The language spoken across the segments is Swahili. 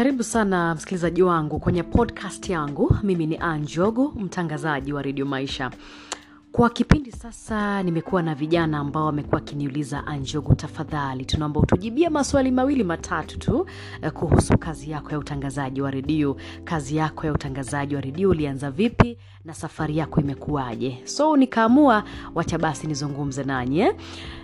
karibu sana msikilizaji wangu kwenye podcast yangu. Mimi ni anjogu mtangazaji wa redio maisha. Kwa kipindi sasa nimekuwa na vijana ambao wamekuwa wakiniuliza anjogu tafadhali tunaomba utujibia maswali mawili matatu tu eh, kuhusu kazi yako ya utangazaji wa redio. Kazi yako ya utangazaji wa redio ulianza vipi na safari yako imekuwaje? So nikaamua wacha basi nizungumze nanyi eh?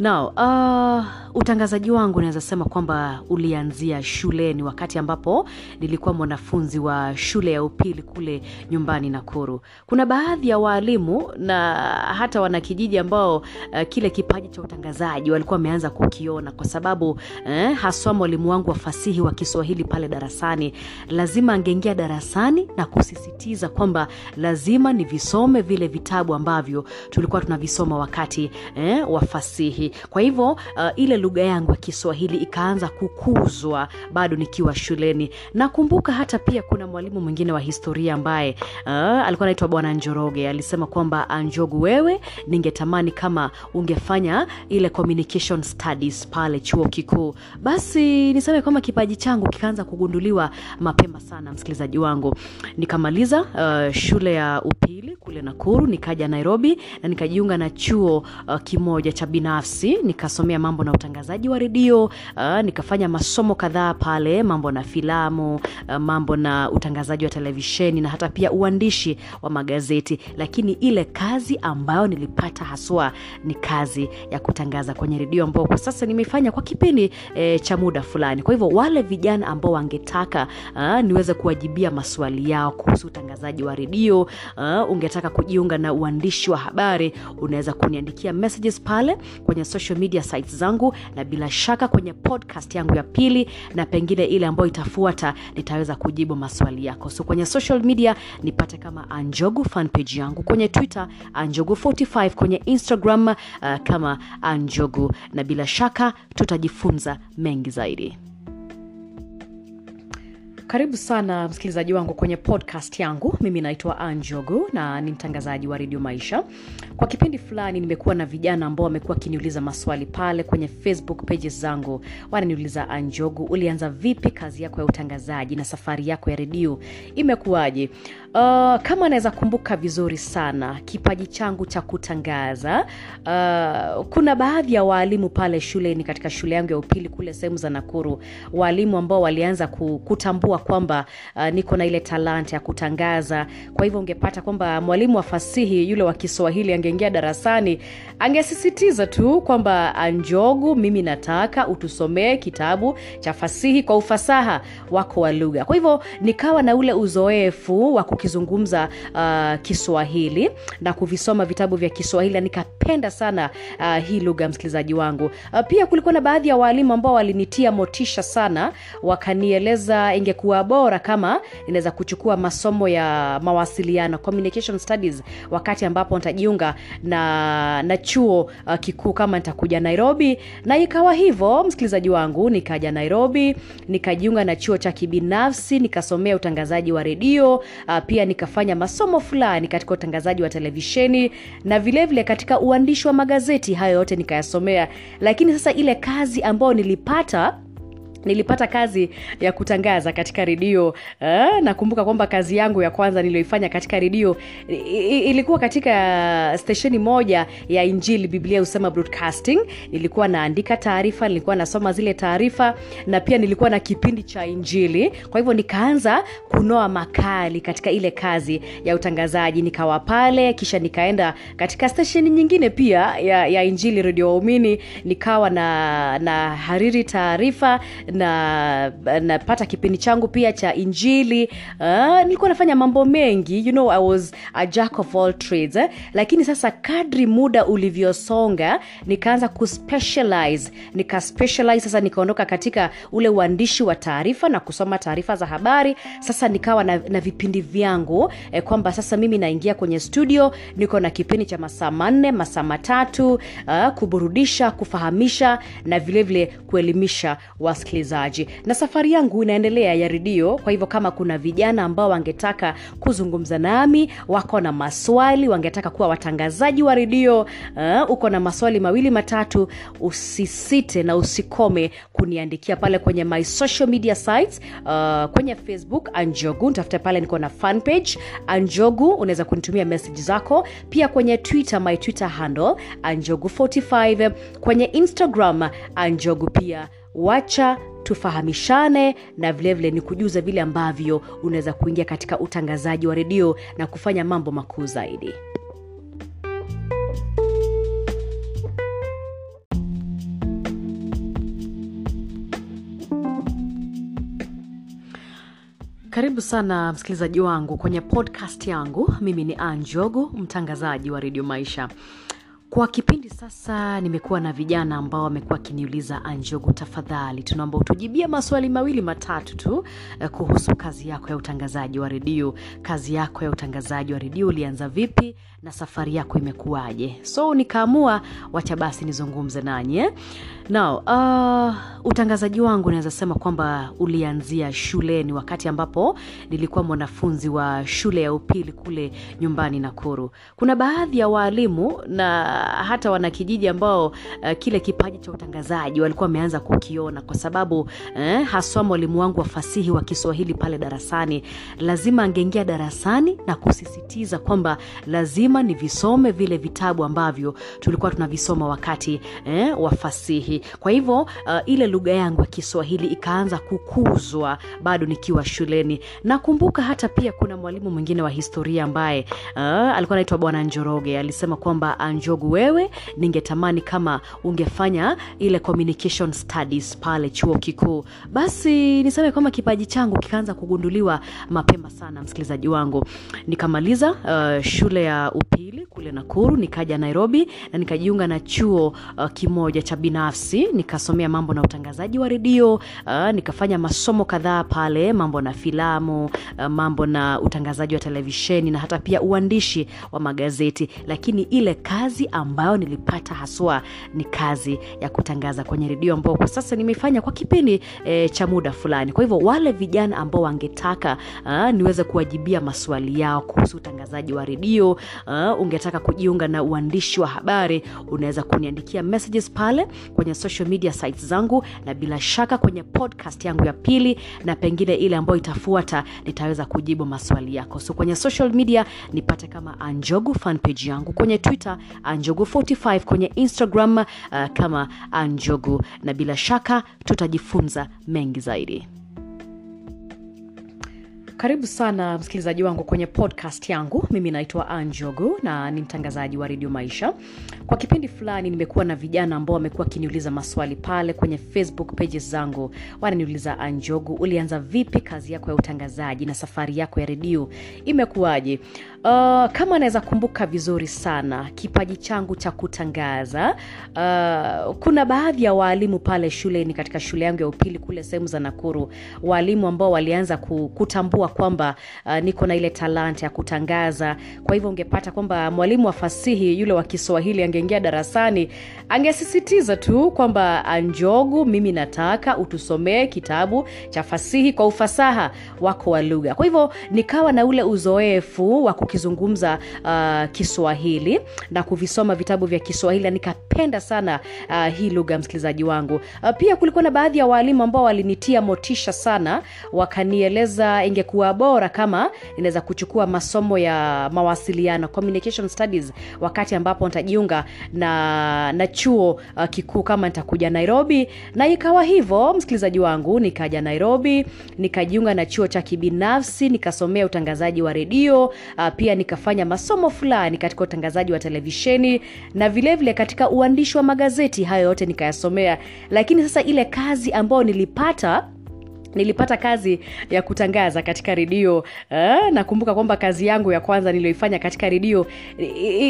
uh, utangazaji wangu naweza sema kwamba ulianzia shuleni wakati ambapo nilikuwa mwanafunzi wa shule ya upili kule nyumbani nakuru. Kuna baadhi ya waalimu na hata wanakijiji ambao uh, kile kipaji cha utangazaji walikuwa wameanza kukiona kwa sababu eh, haswa mwalimu wangu wa fasihi wa kiswahili pale darasani lazima angeingia darasani na kusisitiza kwamba lazima nivisome vile vitabu ambavyo tulikuwa tunavisoma wakati eh, wa fasihi. Kwa hivyo uh, ile lugha yangu ya kiswahili ikaanza kukuzwa bado nikiwa shuleni. Nakumbuka hata pia kuna mwalimu mwingine wa historia ambaye uh, alikuwa anaitwa bwana njoroge. Alisema kwamba anjogu wewe ningetamani kama ungefanya ile communication studies pale chuo kikuu. Basi niseme kwamba kipaji changu kikaanza kugunduliwa mapema sana msikilizaji wangu. Nikamaliza uh, shule ya upili kule nakuru nikaja nairobi na nikajiunga na chuo uh, kimoja cha binafsi. Nikasomea mambo na utangazaji wa redio uh, nikafanya masomo kadhaa pale mambo na filamu uh, mambo na utangazaji wa televisheni na hata pia uandishi wa magazeti. Lakini ile kazi ambayo nilipata haswa ni kazi ya kutangaza kwenye redio ambao kwa sasa nimefanya kwa kipindi e, cha muda fulani. Kwa hivyo wale vijana ambao wangetaka uh, niweze kuwajibia maswali yao kuhusu utangazaji wa redio uh, ungetaka kujiunga na uandishi wa habari unaweza kuniandikia messages pale kwenye social media sites zangu na bila shaka kwenye podcast yangu ya pili na pengine ile ambayo itafuata nitaweza kujibu maswali yako. So kwenye social media nipate kama anjogu fanpage yangu. Kwenye twitter anjogu 45 kwenye instagram uh, kama anjogu. Na bila shaka tutajifunza mengi zaidi karibu sana msikilizaji wangu kwenye podcast yangu. Mimi naitwa anjogu na ni mtangazaji wa redio maisha. Kwa kipindi fulani nimekuwa na vijana ambao wamekuwa wakiniuliza maswali pale kwenye facebook pages zangu. Wananiuliza anjogu ulianza vipi kazi yako ya utangazaji na safari yako ya redio? Imekuwaje? Uh, kama anaweza kumbuka vizuri sana kipaji changu cha kutangaza uh, kuna baadhi ya waalimu pale shuleni katika shule yangu ya upili kule sehemu za nakuru waalimu ambao walianza kutambua kwamba uh, niko na ile talanta ya kutangaza. Kwa hivyo ungepata kwamba mwalimu wa fasihi yule wa kiswahili angeingia darasani angesisitiza tu kwamba njogu mimi nataka utusomee kitabu cha fasihi kwa ufasaha wako wa lugha. Kwa hivyo nikawa na ule uzoefu wa kukizungumza uh, kiswahili na kuvisoma vitabu vya kiswahili na nikapenda sana uh, hii lugha msikilizaji wangu. Uh, pia kulikuwa na baadhi ya waalimu ambao walinitia motisha sana wakanieleza ingekuwa bora kama inaweza kuchukua masomo ya mawasiliano communication studies wakati ambapo nitajiunga na, na chuo uh, kikuu kama nitakuja nairobi. Na ikawa hivyo msikilizaji wangu nikaja nairobi nikajiunga na chuo cha kibinafsi nikasomea utangazaji wa redio uh, pia nikafanya masomo fulani katika utangazaji wa televisheni na vilevile vile katika uandishi wa magazeti hayo yote nikayasomea. Lakini sasa ile kazi ambayo nilipata nilipata kazi ya kutangaza katika redio uh, nakumbuka kwamba kazi yangu ya kwanza niliyoifanya katika redio ilikuwa katika stesheni moja ya injili biblia usema broadcasting. Nilikuwa naandika taarifa nilikuwa nasoma zile taarifa na pia nilikuwa na kipindi cha injili. Kwa hivyo nikaanza kunoa makali katika ile kazi ya utangazaji. Nikawa pale kisha nikaenda katika stesheni nyingine pia ya, ya injili redio waumini. Nikawa na, na hariri taarifa na napata kipindi changu pia cha injili. Uh, nilikuwa nafanya mambo mengi. You know i was a jack of all trades eh? lakini sasa kadri muda ulivyosonga nikaanza kuspecialize. Nikaspecialize sasa nikaondoka katika ule uandishi wa taarifa na kusoma taarifa za habari. Sasa nikawa na, na vipindi vyangu eh, kwamba sasa mimi naingia kwenye studio niko na kipindi cha masaa manne masaa matatu uh, kuburudisha kufahamisha na vilevile vile kuelimisha wasikilizaji msikilizaji na safari yangu inaendelea ya redio. Kwa hivyo kama kuna vijana ambao wangetaka kuzungumza nami wako na maswali wangetaka kuwa watangazaji wa redio uh, uko na maswali mawili matatu usisite na usikome kuniandikia pale kwenye my social media sites uh, kwenye facebook anjogu ntafuta pale niko na fanpage anjogu unaweza kunitumia message zako. Pia kwenye twitter my twitter handle anjogu 45 kwenye instagram anjogu pia wacha tufahamishane na vilevile ni kujuza vile ambavyo unaweza kuingia katika utangazaji wa redio na kufanya mambo makuu zaidi. Karibu sana msikilizaji wangu kwenye podcast yangu. Mimi ni anjogu mtangazaji wa redio maisha kwa kipindi sasa nimekuwa na vijana ambao wamekuwa wakiniuliza anjogu tafadhali tunaomba utujibia maswali mawili matatu tu eh, kuhusu kazi yako ya utangazaji wa redio. Kazi yako ya utangazaji wa redio ulianza vipi na safari yako imekuwaje? So nikaamua wacha basi nizungumze nanyi eh? uh, utangazaji wangu naweza sema kwamba ulianzia shuleni wakati ambapo nilikuwa mwanafunzi wa shule ya upili kule nyumbani nakuru. Kuna baadhi ya waalimu na hata wanakijiji ambao uh, kile kipaji cha utangazaji walikuwa wameanza kukiona kwa sababu eh, haswa mwalimu wangu wa fasihi wa kiswahili pale darasani lazima angeingia darasani na kusisitiza kwamba lazima nivisome vile vitabu ambavyo tulikuwa tunavisoma wakati eh, wa fasihi. Kwa hivyo uh, ile lugha yangu ya kiswahili ikaanza kukuzwa bado nikiwa shuleni. Nakumbuka hata pia kuna mwalimu mwingine wa historia ambaye uh, alikuwa anaitwa bwana njoroge. Alisema kwamba anjogu wewe ningetamani kama ungefanya ile communication studies pale chuo kikuu. Basi niseme kwamba kipaji changu kikaanza kugunduliwa mapema sana msikilizaji wangu. Nikamaliza uh, shule ya upili kule nakuru nikaja nairobi na nikajiunga na chuo uh, kimoja cha binafsi. Nikasomea mambo na utangazaji wa redio uh, nikafanya masomo kadhaa pale mambo na filamu uh, mambo na utangazaji wa televisheni na hata pia uandishi wa magazeti. Lakini ile kazi ambayo nilipata haswa ni kazi ya kutangaza kwenye redio ambao kwa sasa nimefanya kwa kipindi e, cha muda fulani. Kwa hivyo wale vijana ambao wangetaka uh, niweze kuwajibia maswali yao kuhusu utangazaji wa redio uh, ungetaka kujiunga na uandishi wa habari unaweza kuniandikia messages pale kwenye social media sites zangu na bila shaka kwenye podcast yangu ya pili na pengine ile ambayo itafuata nitaweza kujibu maswali yako. So kwenye social media nipate kama anjogu fanpage yangu. Kwenye twitter anjogu 45 kwenye instagram uh, kama Njogu, na bila shaka tutajifunza mengi zaidi. Karibu sana msikilizaji wangu kwenye podcast yangu. Mimi naitwa anjogu na ni mtangazaji wa redio maisha. Kwa kipindi fulani nimekuwa na vijana ambao wamekuwa wakiniuliza maswali pale kwenye facebook pages zangu. Wananiuliza anjogu ulianza vipi kazi yako ya utangazaji na safari yako ya redio? Imekuwaje uh, kama anaweza kumbuka vizuri sana kipaji changu cha kutangaza uh, kuna baadhi ya waalimu pale shuleni katika shule yangu ya upili kule sehemu za nakuru waalimu ambao walianza kutambua kwamba uh, niko na ile talanta ya kutangaza. Kwa hivyo ungepata kwamba mwalimu wa fasihi yule wa kiswahili angeingia darasani angesisitiza tu kwamba anjogu mimi nataka utusomee kitabu cha fasihi kwa ufasaha wako wa lugha. Kwa hivyo nikawa na ule uzoefu wa kukizungumza uh, kiswahili na kuvisoma vitabu vya kiswahili na nikapenda sana uh, hii lugha msikilizaji wangu. Uh, pia kulikuwa na baadhi ya waalimu ambao walinitia motisha sana wakanieleza ingekuwa bora kama inaweza kuchukua masomo ya mawasiliano communication studies wakati ambapo nitajiunga na, na chuo uh, kikuu kama nitakuja nairobi. Na ikawa hivyo msikilizaji wangu nikaja nairobi nikajiunga na chuo cha kibinafsi nikasomea utangazaji wa redio uh, pia nikafanya masomo fulani katika utangazaji wa televisheni na vilevile vile katika uandishi wa magazeti hayo yote nikayasomea. Lakini sasa ile kazi ambayo nilipata nilipata kazi ya kutangaza katika redio uh, nakumbuka kwamba kazi yangu ya kwanza niliyoifanya katika redio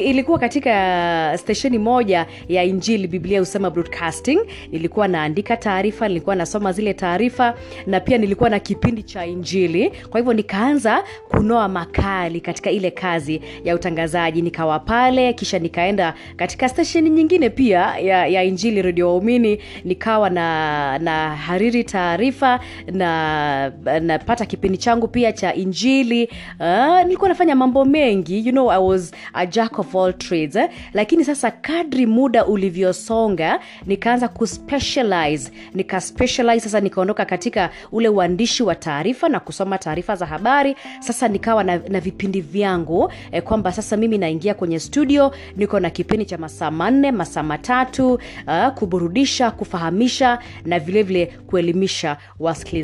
ilikuwa katika stesheni moja ya injili biblia usema broadcasting. Nilikuwa naandika taarifa nilikuwa nasoma zile taarifa na pia nilikuwa na kipindi cha injili. Kwa hivyo nikaanza kunoa makali katika ile kazi ya utangazaji. Nikawa pale kisha nikaenda katika stesheni nyingine pia ya, ya injili redio waumini. Nikawa na na hariri taarifa na napata kipindi changu pia cha injili. Uh, nilikuwa nafanya mambo mengi. You know i was a jack of all trades eh? lakini sasa kadri muda ulivyosonga nikaanza kuspecialize. Nikaspecialize sasa nikaondoka katika ule uandishi wa taarifa na kusoma taarifa za habari. Sasa nikawa na, na vipindi vyangu eh, kwamba sasa mimi naingia kwenye studio niko na kipindi cha masaa manne masaa matatu uh, kuburudisha kufahamisha na vilevile vile kuelimisha wasikilizaji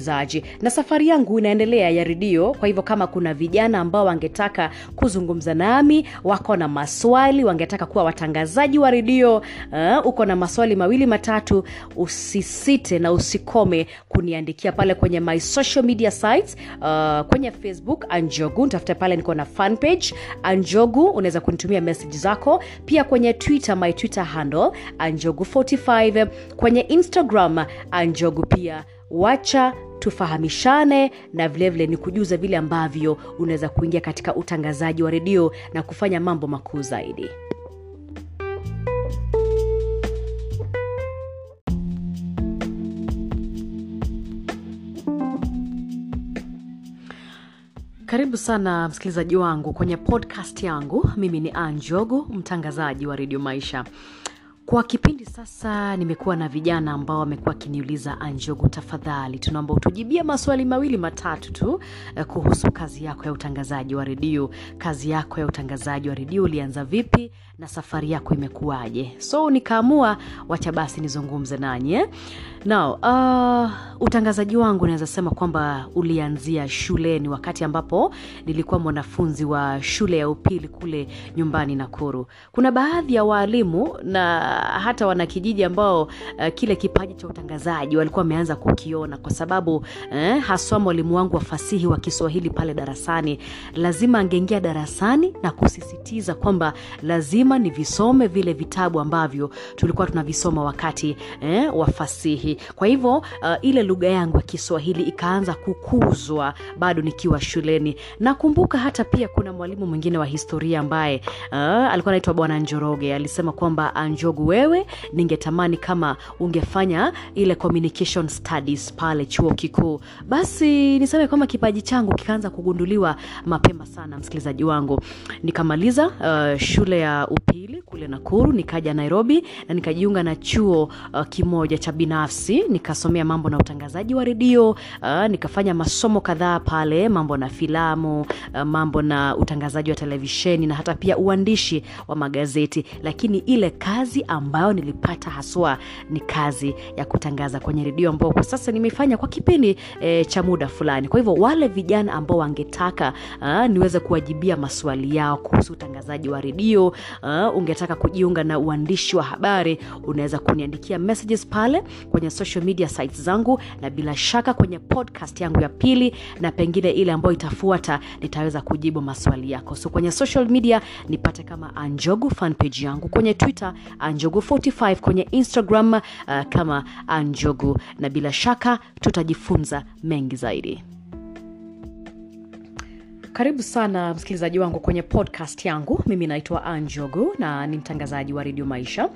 na safari yangu inaendelea ya redio. Kwa hivyo kama kuna vijana ambao wangetaka kuzungumza nami wako na maswali wangetaka kuwa watangazaji wa redio uh, uko na maswali mawili matatu usisite na usikome kuniandikia pale kwenye my social media sites uh, kwenye facebook anjogu ntafuta pale niko na fanpage anjogu unaweza kunitumia message zako. Pia kwenye twitter my twitter handle anjogu 45 kwenye instagram anjogu pia wacha tufahamishane na vilevile ni kujuza vile ambavyo unaweza kuingia katika utangazaji wa redio na kufanya mambo makuu zaidi. Karibu sana msikilizaji wangu kwenye podcast yangu. Mimi ni anjogu mtangazaji wa redio maisha kwa kipindi sasa nimekuwa na vijana ambao wamekuwa wakiniuliza anjogu tafadhali tunaomba utujibie maswali mawili matatu tu eh, kuhusu kazi yako ya utangazaji wa redio. Kazi yako ya utangazaji wa redio ulianza vipi na safari yako imekuwaje? So nikaamua wacha basi nizungumze nanyi eh? uh, utangazaji wangu naweza sema kwamba ulianzia shuleni wakati ambapo nilikuwa mwanafunzi wa shule ya upili kule nyumbani nakuru. Kuna baadhi ya waalimu na hata wanakijiji ambao uh, kile kipaji cha utangazaji walikuwa wameanza kukiona kwa sababu eh, haswa mwalimu wangu wa fasihi wa kiswahili pale darasani lazima angeingia darasani na kusisitiza kwamba lazima nivisome vile vitabu ambavyo tulikuwa tunavisoma wakati eh, wa fasihi. Kwa hivyo uh, ile lugha yangu ya kiswahili ikaanza kukuzwa bado nikiwa shuleni. Nakumbuka hata pia kuna mwalimu mwingine wa historia ambaye uh, alikuwa anaitwa bwana njoroge. Alisema kwamba anjogu wewe ningetamani kama ungefanya ile communication studies pale chuo kikuu. Basi niseme kwamba kipaji changu kikaanza kugunduliwa mapema sana msikilizaji wangu. Nikamaliza uh, shule ya upili kule nakuru nikaja nairobi na nikajiunga na chuo uh, kimoja cha binafsi nikasomea mambo na utangazaji wa redio uh, nikafanya masomo kadhaa pale mambo na filamu uh, mambo na utangazaji wa televisheni na hata pia uandishi wa magazeti. Lakini ile kazi ambayo nilipata haswa ni kazi ya kutangaza kwenye redio ambao kwa sasa nimefanya kwa kipindi e, cha muda fulani. Kwa hivyo wale vijana ambao wangetaka uh, niweze kuwajibia maswali yao kuhusu utangazaji wa redio uh, ungetaka kujiunga na uandishi wa habari unaweza kuniandikia messages pale kwenye social media sites zangu na bila shaka kwenye podcast yangu ya pili na pengine ile ambayo itafuata nitaweza kujibu maswali yako. So kwenye social media nipate kama anjogu fanpage yangu kwenye twitter anjogu 45 kwenye instagram uh, kama Njogu, na bila shaka tutajifunza mengi zaidi. Karibu sana msikilizaji wangu kwenye podcast yangu. Mimi naitwa anjogu na ni mtangazaji wa redio maisha.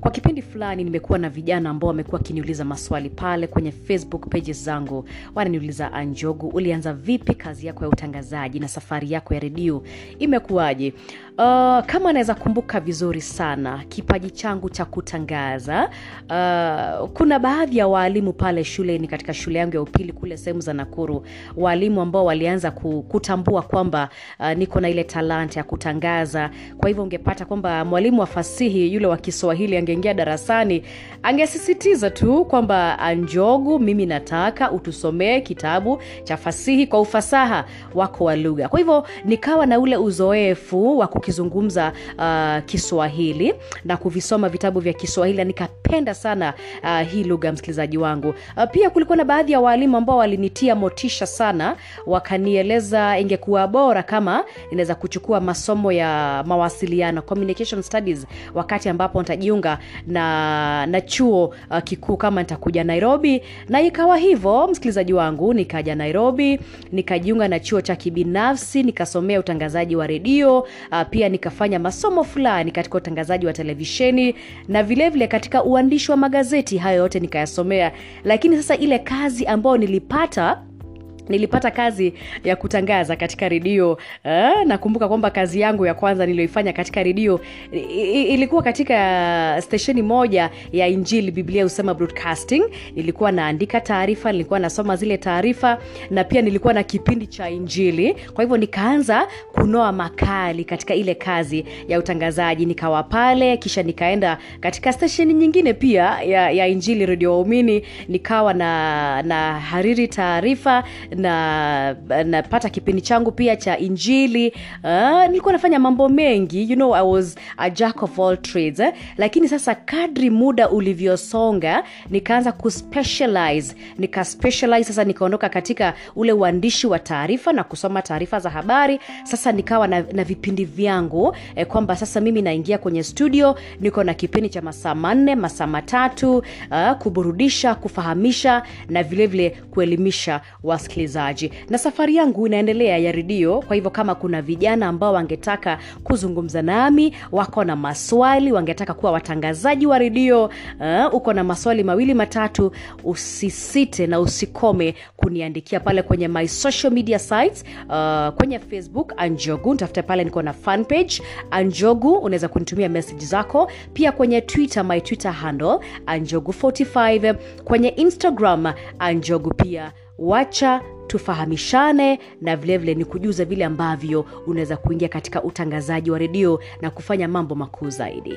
Kwa kipindi fulani nimekuwa na vijana ambao wamekuwa wakiniuliza maswali pale kwenye facebook pages zangu. Wananiuliza anjogu ulianza vipi kazi yako ya utangazaji na safari yako ya redio? Imekuwaje uh, kama anaweza kumbuka vizuri sana kipaji changu cha kutangaza uh, kuna baadhi ya waalimu pale shuleni katika shule yangu ya upili kule sehemu za nakuru waalimu ambao walianza kutambua kwamba uh, niko na ile talanta ya kutangaza. Kwa hivyo ungepata kwamba mwalimu wa fasihi yule wa kiswahili angeingia darasani angesisitiza tu kwamba anjogu mimi nataka utusomee kitabu cha fasihi kwa ufasaha wako wa lugha. Kwa hivyo nikawa na ule uzoefu wa kukizungumza uh, kiswahili na kuvisoma vitabu vya kiswahili na nikapenda sana uh, hii lugha msikilizaji wangu. Uh, pia kulikuwa na baadhi ya waalimu ambao walinitia motisha sana wakanieleza ingekuwa bora kama inaweza kuchukua masomo ya mawasiliano communication studies wakati ambapo nitajiunga na na chuo uh, kikuu kama nitakuja nairobi. Na ikawa hivyo msikilizaji wangu nikaja nairobi nikajiunga na chuo cha kibinafsi nikasomea utangazaji wa redio uh, pia nikafanya masomo fulani katika utangazaji wa televisheni na vilevile vile katika uandishi wa magazeti hayo yote nikayasomea. Lakini sasa ile kazi ambayo nilipata nilipata kazi ya kutangaza katika redio uh, nakumbuka kwamba kazi yangu ya kwanza niliyoifanya katika redio ilikuwa katika stesheni moja ya injili biblia usema broadcasting. Nilikuwa naandika taarifa nilikuwa nasoma zile taarifa na pia nilikuwa na kipindi cha injili. Kwa hivyo nikaanza kunoa makali katika ile kazi ya utangazaji. Nikawa pale kisha nikaenda katika stesheni nyingine pia ya, ya injili redio waumini. Nikawa na na hariri taarifa na napata kipindi changu pia cha injili. Uh, nilikuwa nafanya mambo mengi. You know i was a jack of all trades eh? lakini sasa kadri muda ulivyosonga nikaanza kuspecialize. Nikaspecialize sasa nikaondoka katika ule uandishi wa taarifa na kusoma taarifa za habari. Sasa nikawa na, na vipindi vyangu eh, kwamba sasa mimi naingia kwenye studio niko na kipindi cha masaa manne masaa matatu uh, kuburudisha kufahamisha na vilevile vile kuelimisha wasikilizaji na safari yangu inaendelea ya redio. Kwa hivyo kama kuna vijana ambao wangetaka kuzungumza nami wako na maswali wangetaka kuwa watangazaji wa redio uh, uko na maswali mawili matatu usisite na usikome kuniandikia pale kwenye my social media sites uh, kwenye facebook anjogu. Ntafute pale niko na fanpage anjogu unaweza kunitumia message zako. Pia kwenye twitter my twitter handle anjogu 45 kwenye instagram anjogu pia wacha tufahamishane na vilevile ni kujuza vile ambavyo unaweza kuingia katika utangazaji wa redio na kufanya mambo makuu zaidi